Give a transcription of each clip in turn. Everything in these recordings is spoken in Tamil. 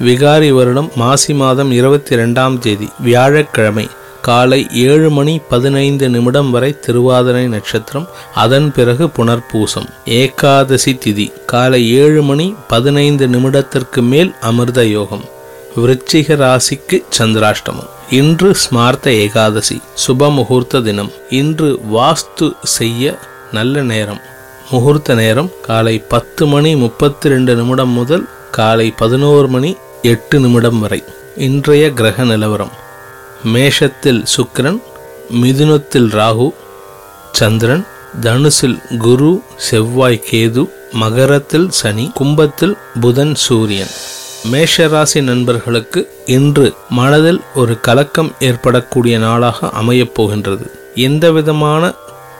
விகாரி வருடம் மாசி மாதம் இருபத்தி ரெண்டாம் தேதி வியாழக்கிழமை காலை ஏழு மணி பதினைந்து நிமிடம் வரை திருவாதிரை நட்சத்திரம் அதன் பிறகு புனர்பூசம். ஏகாதசி திதி காலை ஏழு மணி பதினைந்து நிமிடத்திற்கு மேல் அமிர்த யோகம். விருச்சிக ராசிக்கு சந்திராஷ்டமம். இன்று ஸ்மார்த்த ஏகாதசி சுப முகூர்த்த தினம். இன்று வாஸ்து செய்ய நல்ல நேரம். முகூர்த்த நேரம் காலை பத்து மணி முப்பத்தி ரெண்டு நிமிடம் முதல் காலை பதினோரு மணி எட்டு நிமிடம் வரை. இன்றைய கிரக நிலவரம். மேஷத்தில் சுக்கிரன் மிதுனத்தில் ராகு சந்திரன் தனுசில் குரு செவ்வாய் கேது மகரத்தில் சனி கும்பத்தில் புதன் சூரியன். மேஷராசி நண்பர்களுக்கு இன்று மனதில் ஒரு கலக்கம் ஏற்படக்கூடிய நாளாக அமையப் போகின்றது. எந்த விதமான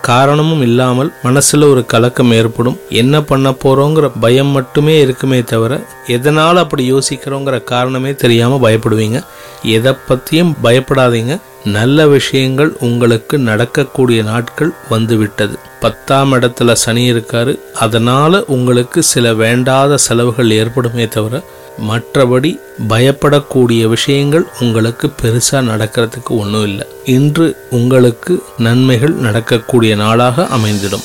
காரணமும் இல்லாமல் மனசுல ஒரு கலக்கம் ஏற்படும். என்ன பண்ண போறோங்கிற பயம் மட்டுமே இருக்குமே தவிர எதனால் அப்படி யோசிக்கிறோங்கிற காரணமே தெரியாம பயப்படுவீங்க. எதை பத்தியும் பயப்படாதீங்க. நல்ல விஷயங்கள் உங்களுக்கு நடக்கக்கூடிய நாட்கள் வந்துவிட்டது. பத்தாம் இடத்துல சனி இருக்காரு. அதனால உங்களுக்கு சில வேண்டாத செலவுகள் ஏற்படுமே தவிர மற்றபடி பயப்படக்கூடிய விஷயங்கள் உங்களுக்கு பெருசா நடக்கிறதுக்கு ஒன்றும் இல்லை. இன்று உங்களுக்கு நன்மைகள் நடக்கக்கூடிய நாளாக அமைந்திடும்.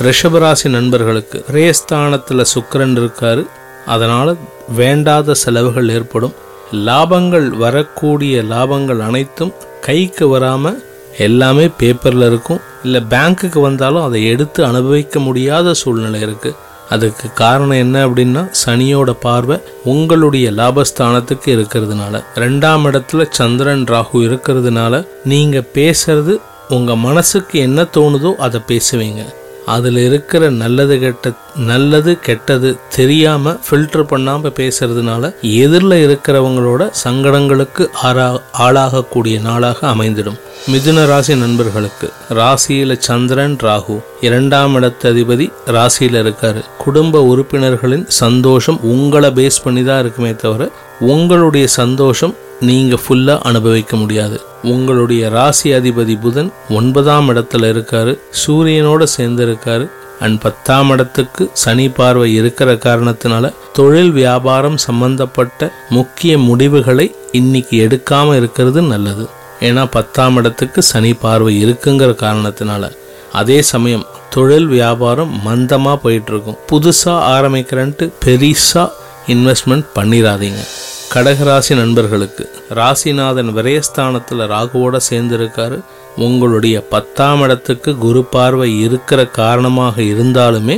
ரிஷபராசி நண்பர்களுக்கு ரேஸ்தானத்தில் சுக்கரன் இருக்காரு. அதனால் வேண்டாத செலவுகள் ஏற்படும். லாபங்கள் வரக்கூடிய லாபங்கள் அனைத்தும் கைக்கு வராமல் எல்லாமே பேப்பரில் இருக்கும். இல்லை பேங்க்குக்கு வந்தாலும் அதை எடுத்து அனுபவிக்க முடியாத சூழ்நிலை இருக்குது அதுக்கு காரணம் என்ன அப்படின்னா சனியோட பார்வை உங்களுடைய லாபஸ்தானத்துக்கு இருக்கிறதுனால. ரெண்டாம் இடத்துல சந்திரன் ராகு இருக்கிறதுனால நீங்க பேசுறது உங்க மனசுக்கு என்ன தோணுதோ அதை பேசுவீங்க. அதில் இருக்கிற நல்லது கெட்ட நல்லது கெட்டது தெரியாம ஃபில்டர் பண்ணாம பேசுறதுனால எதிரில் இருக்கிறவங்களோட சங்கடங்களுக்கு ஆறா ஆளாகக்கூடிய நாளாக அமைந்திடும். மிதுன ராசி நண்பர்களுக்கு ராசியில சந்திரன் ராகு. இரண்டாம் இடத்து அதிபதி ராசியில இருக்காரு. குடும்ப உறுப்பினர்களின் சந்தோஷம் உங்களை பேஸ் பண்ணி தான் இருக்குமே தவிர உங்களுடைய சந்தோஷம் நீங்க ஃபுல்லா அனுபவிக்க முடியாது. உங்களுடைய ராசி அதிபதி புதன் ஒன்பதாம் இடத்துல இருக்காரு. சூரியனோட சேர்ந்து இருக்காரு. அண்ட் பத்தாம் இடத்துக்கு சனி பார்வை இருக்கிற காரணத்தினால தொழில் வியாபாரம் சம்பந்தப்பட்ட முக்கிய முடிவுகளை இன்னைக்கு எடுக்காம இருக்கிறது நல்லது. ஏன்னா பத்தாம் இடத்துக்கு சனி பார்வை இருக்குங்கிற காரணத்தினால. அதே சமயம் தொழில் வியாபாரம் மந்தமாக போயிட்டுருக்கும். புதுசாக புதுசா ஆரம்பிக்கிறன்ட்டு பெரிசா இன்வெஸ்ட்மெண்ட் பண்ணிடாதீங்க கடகராசி நண்பர்களுக்கு ராசிநாதன் விரயஸ்தானத்தில் ராகுவோட சேர்ந்திருக்காரு. உங்களுடைய பத்தாம் இடத்துக்கு குரு பார்வை இருக்கிற காரணமாக இருந்தாலுமே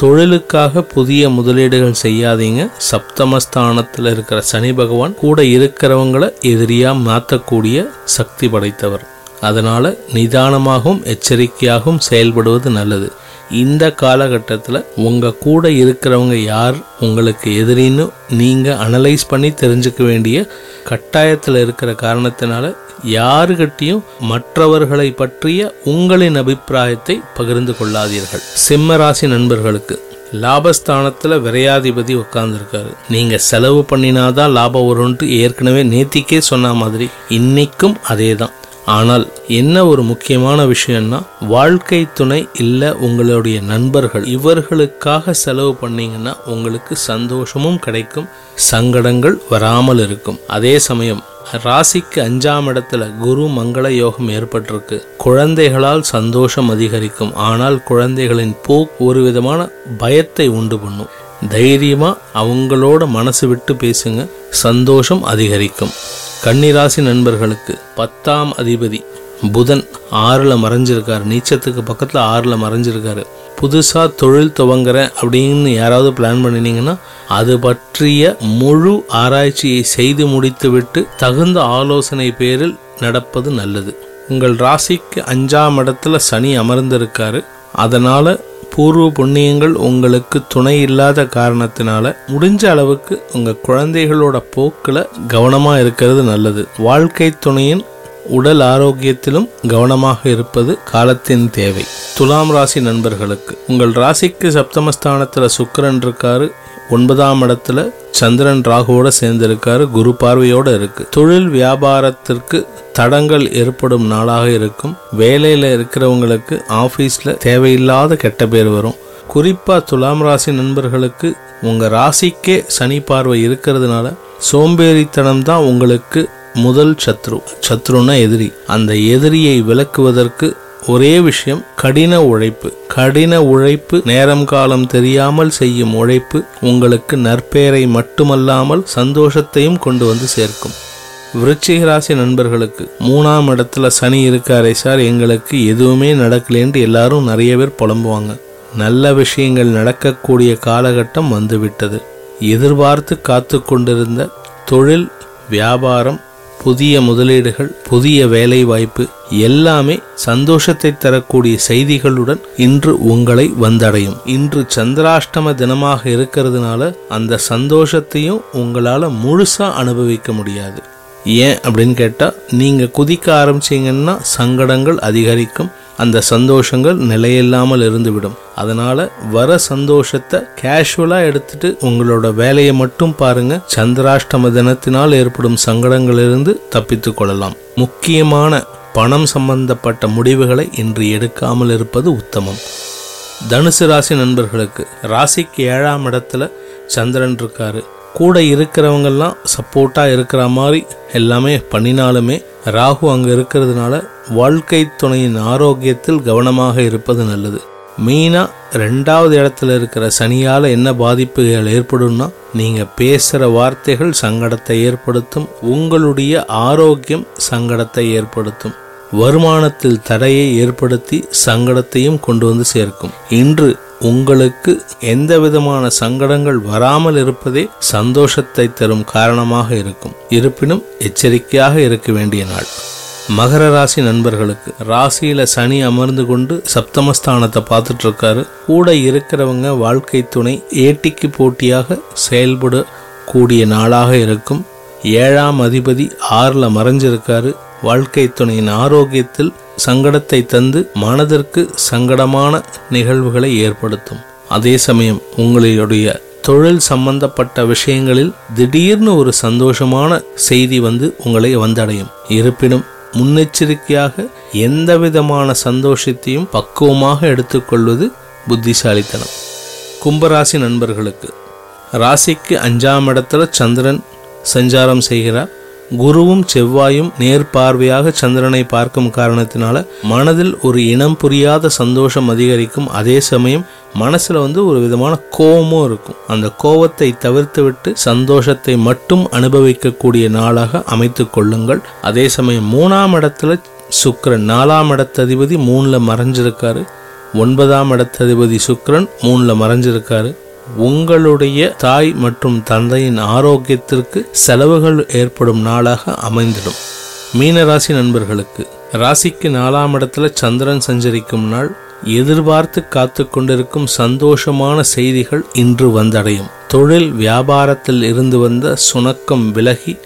தொழிலுக்காக புதிய முதலீடுகள் செய்யாதீங்க. சப்தமஸ்தானத்தில் இருக்கிற சனி பகவான் கூட இருக்கிறவங்களை எதிரியா மாற்றக்கூடிய சக்தி படைத்தவர். அதனால நிதானமாகவும் எச்சரிக்கையாகவும் செயல்படுவது நல்லது. இந்த காலகட்டத்தில் உங்கள் கூட இருக்கிறவங்க யார் உங்களுக்கு எதிரின்னு நீங்கள் அனலைஸ் பண்ணி தெரிஞ்சுக்க வேண்டிய கட்டாயத்தில் இருக்கிற காரணத்தினால யாருகிட்டையும் மற்றவர்களை பற்றிய உங்களின் அபிப்பிராயத்தை பகிர்ந்து கொள்ளாதீர்கள். சிம்மராசி நண்பர்களுக்கு லாபஸ்தானத்தில் விரையாதிபதி உட்கார்ந்துருக்காரு. நீங்கள் செலவு பண்ணினாதான் லாபம் வரும்ன்ட்டு ஏற்கனவே நேத்திக்கே சொன்ன மாதிரி இன்னைக்கும் அதே தான் ஆனால் என்ன ஒரு முக்கியமான விஷயம்னா வாழ்க்கை துணை இல்லை உங்களுடைய நண்பர்கள். இவர்களுக்காக செலவு பண்ணீங்கன்னா உங்களுக்கு சந்தோஷமும் கிடைக்கும் சங்கடங்கள் வராமல் இருக்கும். அதே சமயம் ராசிக்கு அஞ்சாம் இடத்துல குரு மங்கள யோகம் ஏற்பட்டிருக்கு. குழந்தைகளால் சந்தோஷம் அதிகரிக்கும். ஆனால் குழந்தைகளின் போக் ஒரு விதமான பயத்தை உண்டு பண்ணும். தைரியமாக அவங்களோட மனசு விட்டு பேசுங்க. சந்தோஷம் அதிகரிக்கும். கன்னிராசி நண்பர்களுக்கு பத்தாம் அதிபதி புதன் ஆறில் மறைஞ்சிருக்காரு. நீச்சத்துக்கு பக்கத்தில் ஆறில் மறைஞ்சிருக்காரு. புதுசாக தொழில் துவங்குறேன் அப்படின்னு யாராவது பிளான் பண்ணினீங்கன்னா அது பற்றிய முழு ஆராய்ச்சியை செய்து முடித்துவிட்டு தகுந்த ஆலோசனை பேரில் நடப்பது நல்லது. உங்கள் ராசிக்கு அஞ்சாம் இடத்துல சனி அமர்ந்திருக்காரு. அதனால் பூர்வ புண்ணியங்கள் உங்களுக்கு துணை இல்லாத காரணத்தினால முடிஞ்ச அளவுக்கு உங்க குழந்தைகளோட போக்கில் கவனமா இருக்கிறது நல்லது. வாழ்க்கை துணையின் உடல் ஆரோக்கியத்திலும் கவனமாக இருப்பது காலத்தின் தேவை. துலாம் ராசி நண்பர்களுக்கு உங்கள் ராசிக்கு சப்தமஸ்தானத்தில் சுக்கரன் இருக்காரு. ஒன்பதாம் இடத்துல சந்திரன் ராகுவோட சேர்ந்திருக்காரு குரு பார்வையோட இருக்கு. தொழில் வியாபாரத்திற்கு தடங்கள் ஏற்படும் நாளாக இருக்கும். வேலையில இருக்கிறவங்களுக்கு ஆபீஸ்ல தேவையில்லாத கெட்ட பேர் வரும். குறிப்பா துலாம் ராசி நண்பர்களுக்கு உங்க ராசிக்கே சனி பார்வை இருக்கிறதுனால சோம்பேறித்தனம் தான் உங்களுக்கு முதல் சத்ரு. சத்ருன்னா எதிரி. அந்த எதிரியை விளக்குவதற்கு ஒரே விஷயம் கடின உழைப்பு. கடின உழைப்பு நேரம் காலம் தெரியாமல் செய்யும் உழைப்பு உங்களுக்கு நற்பெயரை மட்டுமல்லாமல் சந்தோஷத்தையும் கொண்டு வந்து சேர்க்கும். விருச்சிக ராசி நண்பர்களுக்கு மூணாம் இடத்துல சனி இருக்காரே சார் எங்களுக்கு எதுவுமே நடக்கலேன்ட்டு எல்லாரும் நிறைய பேர் புலம்புவாங்க. நல்ல விஷயங்கள் நடக்கக்கூடிய காலகட்டம் வந்துவிட்டது. எதிர்பார்த்து காத்து கொண்டிருந்த தொழில் வியாபாரம் புதிய முதலீடுகள் புதிய வேலை வாய்ப்பு எல்லாமே சந்தோஷத்தை தரக்கூடிய செய்திகளுடன் இன்று உங்களை வந்தடையும். இன்று சந்திராஷ்டம தினமாக இருக்கிறதுனால அந்த சந்தோஷத்தையும் உங்களால் முழுசா அனுபவிக்க முடியாது. ஏன் அப்படின்னு கேட்டால் நீங்கள் குதிக்க ஆரம்பிச்சீங்கன்னா சங்கடங்கள் அதிகரிக்கும். அந்த சந்தோஷங்கள் நிலையில்லாமல் இருந்துவிடும். அதனால வர சந்தோஷத்தை கேஷுவலா எடுத்துட்டு உங்களோட வேலையை மட்டும் பாருங்க. சந்திராஷ்டம தினத்தினால் ஏற்படும் சங்கடங்களிலிருந்து தப்பித்துக் கொள்ளலாம். முக்கியமான பணம் சம்பந்தப்பட்ட முடிவுகளை இன்று எடுக்காமல் இருப்பது உத்தமம். தனுசு ராசி நண்பர்களுக்கு ராசிக்கு ஏழாம் இடத்துல சந்திரன் இருக்காரு. கூட இருக்கிறவங்கெல்லாம் சப்போர்ட்டாக இருக்கிற மாதிரி எல்லாமே பண்ணினாலுமே ராகு அங்கே இருக்கிறதுனால வாழ்க்கை துணையின் ஆரோக்கியத்தில் கவனமாக இருப்பது நல்லது. மெயினா ரெண்டாவது இடத்துல இருக்கிற சனியால என்ன பாதிப்புகள் ஏற்படும்னா நீங்கள் பேசுகிற வார்த்தைகள் சங்கடத்தை ஏற்படுத்தும் உங்களுடைய ஆரோக்கியம் சங்கடத்தை ஏற்படுத்தும். வருமானத்தில் தடையை ஏற்படுத்தி சங்கடத்தையும் கொண்டு வந்து சேர்க்கும். இன்று உங்களுக்கு எந்த விதமான சங்கடங்கள் வராமல் இருப்பதே சந்தோஷத்தை தரும் காரணமாக இருக்கும். இருப்பினும் எச்சரிக்கையாக இருக்க வேண்டிய நாள். மகர ராசி நண்பர்களுக்கு ராசியில சனி அமர்ந்து கொண்டு சப்தமஸ்தானத்தை பார்த்துட்டு இருக்காரு கூட இருக்கிறவங்க வாழ்க்கை துணை ஏட்டிக்கு போட்டியாக செயல்பட கூடிய நாளாக இருக்கும். ஏழாம் அதிபதி ஆறுல மறைஞ்சிருக்காரு. வாழ்க்கை துணையின் ஆரோக்கியத்தில் சங்கடத்தை தந்து மனதிற்கு சங்கடமான நிகழ்வுகளை ஏற்படுத்தும். அதே சமயம் உங்களுடைய தொழில் சம்பந்தப்பட்ட விஷயங்களில் திடீர்னு ஒரு சந்தோஷமான செய்தி வந்து உங்களை வந்தடையும். இருப்பினும் முன்னெச்சரிக்கையாக எந்த விதமான சந்தோஷத்தையும் பக்குவமாக எடுத்துக்கொள்வது புத்திசாலித்தனம். கும்பராசி நண்பர்களுக்கு ராசிக்கு அஞ்சாம் இடத்துல சந்திரன் சஞ்சாரம் செய்கிறார். குருவும் செவ்வாயும் நேர்பார்வையாக சந்திரனை பார்க்கும் காரணத்தினால மனதில் ஒரு இனம் புரியாத சந்தோஷம் அதிகரிக்கும். அதே சமயம் மனசுல வந்து ஒரு விதமான கோபமும் இருக்கும். அந்த கோபத்தை தவிர்த்து விட்டு சந்தோஷத்தை மட்டும் அனுபவிக்கக்கூடிய நாளாக அமைத்து கொள்ளுங்கள். அதே சமயம் மூணாம் இடத்துல சுக்கரன் நாலாம் இடத்ததிபதி மூணுல மறைஞ்சிருக்காரு. ஒன்பதாம் இடத்ததிபதி சுக்கிரன் மூணுல மறைஞ்சிருக்காரு. உங்களுடைய தாய் மற்றும் தந்தையின் ஆரோக்கியத்திற்கு செலவுகள் ஏற்படும் நாளாக அமைந்திடும். மீனராசி நண்பர்களுக்கு ராசிக்கு நாலாம் இடத்துல சந்திரன் சஞ்சரிக்கும் நாள் எதிர்பார்த்து காத்து கொண்டிருக்கும் சந்தோஷமான செய்திகள் இன்று வந்தடையும். தொழில் வியாபாரத்தில் இருந்து வந்த சுணக்கம் விலகி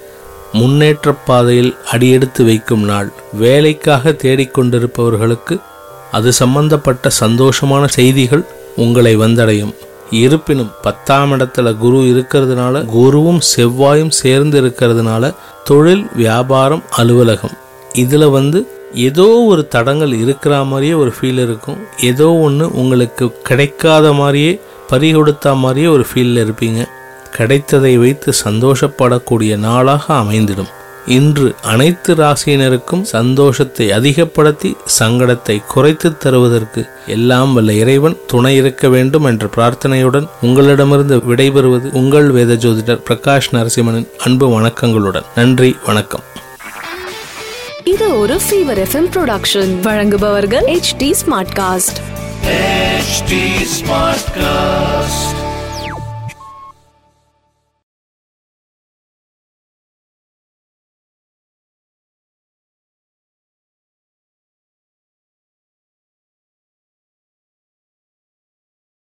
முன்னேற்ற பாதையில் அடியெடுத்து வைக்கும் நாள். வேலைக்காக தேடிக்கொண்டிருப்பவர்களுக்கு அது சம்பந்தப்பட்ட சந்தோஷமான செய்திகள் உங்களை வந்தடையும். இருப்பினும் பத்தாம் இடத்துல குரு இருக்கிறதுனால குருவும் செவ்வாயும் சேர்ந்து இருக்கிறதுனால தொழில் வியாபாரம் அலுவலகம். இதில் வந்து ஏதோ ஒரு தடங்கள் இருக்கிற மாதிரியே ஒரு ஃபீல் இருக்கும். ஏதோ ஒன்று உங்களுக்கு கிடைக்காத மாதிரியே பறி கொடுத்த மாதிரியே ஒரு ஃபீலில் இருப்பீங்க. கிடைத்ததை வைத்து சந்தோஷப்படக்கூடிய நாளாக அமைந்திடும். இன்று அனைத்து ராசியினருக்கும் சந்தோஷத்தை அதிகப்படுத்தி சங்கடத்தை குறைத்து தருவதற்கு எல்லாம் வல்ல இறைவன் துணை இருக்க வேண்டும் என்ற பிரார்த்தனையுடன் உங்களிடமிருந்து விடைபெறுவது உங்கள் வேத ஜோதிடர் பிரகாஷ் நரசிம்மனின் அன்பு வணக்கங்களுடன். நன்றி வணக்கம். இது ஒரு ஃபீவர் எஃப்எம் ப்ரொடக்ஷன் வழங்குபவர்கள் H D Smartcast HT Smartcast.